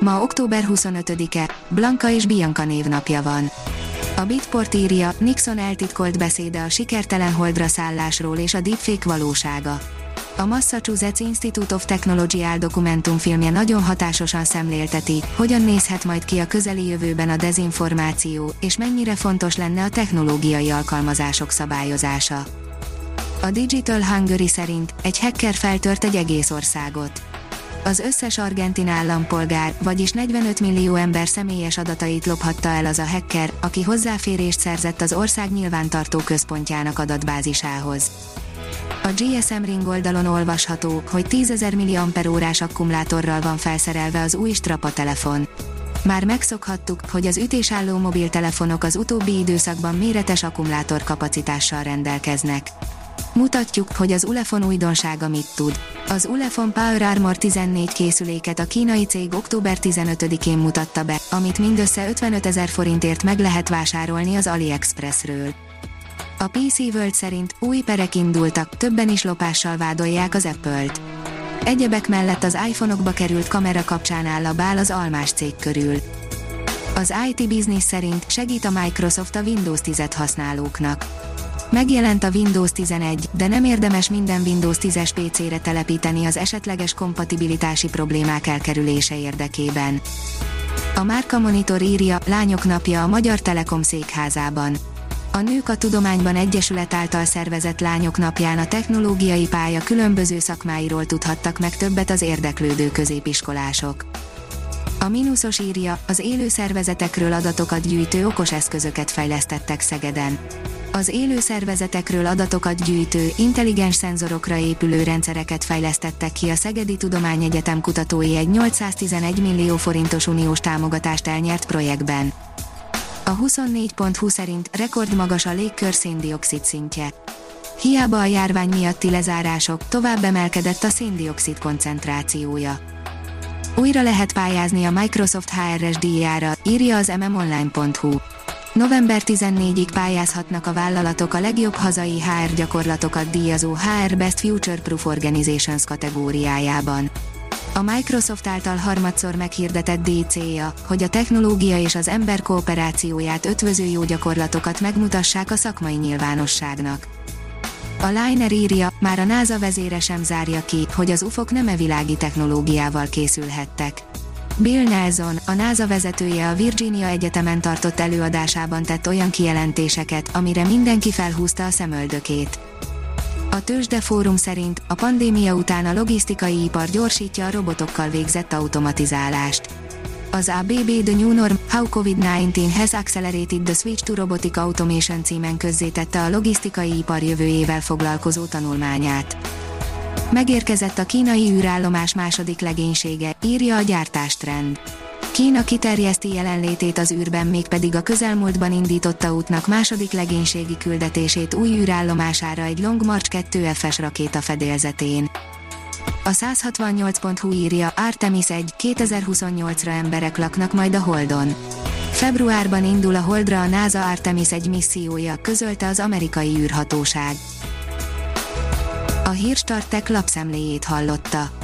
Ma október 25-e, Blanka és Bianca névnapja van. A Bitport írja, Nixon eltitkolt beszéde a sikertelen holdra szállásról és a deepfake valósága. A Massachusetts Institute of Technology dokumentumfilmje nagyon hatásosan szemlélteti, hogyan nézhet majd ki a közeli jövőben a dezinformáció, és mennyire fontos lenne a technológiai alkalmazások szabályozása. A Digital Hungary szerint egy hacker feltört egy egész országot az összes argentin állampolgár, vagyis 45 millió ember személyes adatait lophatta el az a hacker, aki hozzáférést szerzett az ország nyilvántartó központjának adatbázisához. A GSM Ring oldalon olvasható, hogy 10.000 mAh akkumulátorral van felszerelve az új Strapa telefon. Már megszokhattuk, hogy az ütésálló mobiltelefonok az utóbbi időszakban méretes akkumulátor kapacitással rendelkeznek. Mutatjuk, hogy az Ulefon újdonsága mit tud. Az Ulefon Power Armor 14 készüléket a kínai cég október 15-én mutatta be, amit mindössze 55 ezer forintért meg lehet vásárolni az AliExpressről. A PC World szerint új perek indultak, többen is lopással vádolják az Apple-t. Egyebek mellett az iPhone-okba került kamera kapcsán áll a bál az almás cég körül. Az IT Business szerint segít a Microsoft a Windows 10-et használóknak Megjelent a Windows 11, de nem érdemes minden Windows 10-es PC-re telepíteni az esetleges kompatibilitási problémák elkerülése érdekében. A Márka Monitor írja, Lányok napja a Magyar Telekom székházában. A Nők a Tudományban Egyesület által szervezett Lányok napján a technológiai pálya különböző szakmáiról tudhattak meg többet az érdeklődő középiskolások. A mínuszos írja, az élő szervezetekről adatokat gyűjtő okos eszközöket fejlesztettek Szegeden az élő szervezetekről adatokat gyűjtő, intelligens szenzorokra épülő rendszereket fejlesztettek ki a Szegedi Tudományegyetem kutatói egy 811 millió forintos uniós támogatást elnyert projektben. A 24.20 szerint rekordmagas a légkör széndiokszid szintje. Hiába a járvány miatti lezárások, tovább emelkedett a széndiokszid koncentrációja. Újra lehet pályázni a Microsoft HRS díjára, írja az mmonline.hu. November 14-ig pályázhatnak a vállalatok a legjobb hazai HR gyakorlatokat díjazó HR Best Future Proof Organizations kategóriájában. A Microsoft által harmadszor meghirdetett díj célja, hogy a technológia és az ember kooperációját ötvöző jó gyakorlatokat megmutassák a szakmai nyilvánosságnak. A Liner írja, már a NASA vezére sem zárja ki, hogy az UFOk nem e világi technológiával készülhettek. Bill Nelson, a NASA vezetője a Virginia Egyetemen tartott előadásában tett olyan kijelentéseket, amire mindenki felhúzta a szemöldökét. A Tőzsde Fórum szerint a pandémia után a logisztikai ipar gyorsítja a robotokkal végzett automatizálást. Az ABB The New Norm, How COVID-19 has accelerated the switch to robotic automation címen közzétette a logisztikai ipar jövőjével foglalkozó tanulmányát. Megérkezett a kínai űrállomás második legénysége, írja a gyártástrend. Kína kiterjeszti jelenlétét az űrben mégpedig a közelmúltban indította útnak második legénységi küldetését új űrállomására egy Long March 2 FS rakéta fedélzetén. A 168.hu írja Artemis 1, 2028-ra emberek laknak majd a Holdon. Februárban indul a Holdra a NASA Artemis 1 missziója, közölte az amerikai űrhatóság. A Hírstartek lapszemléjét hallotta.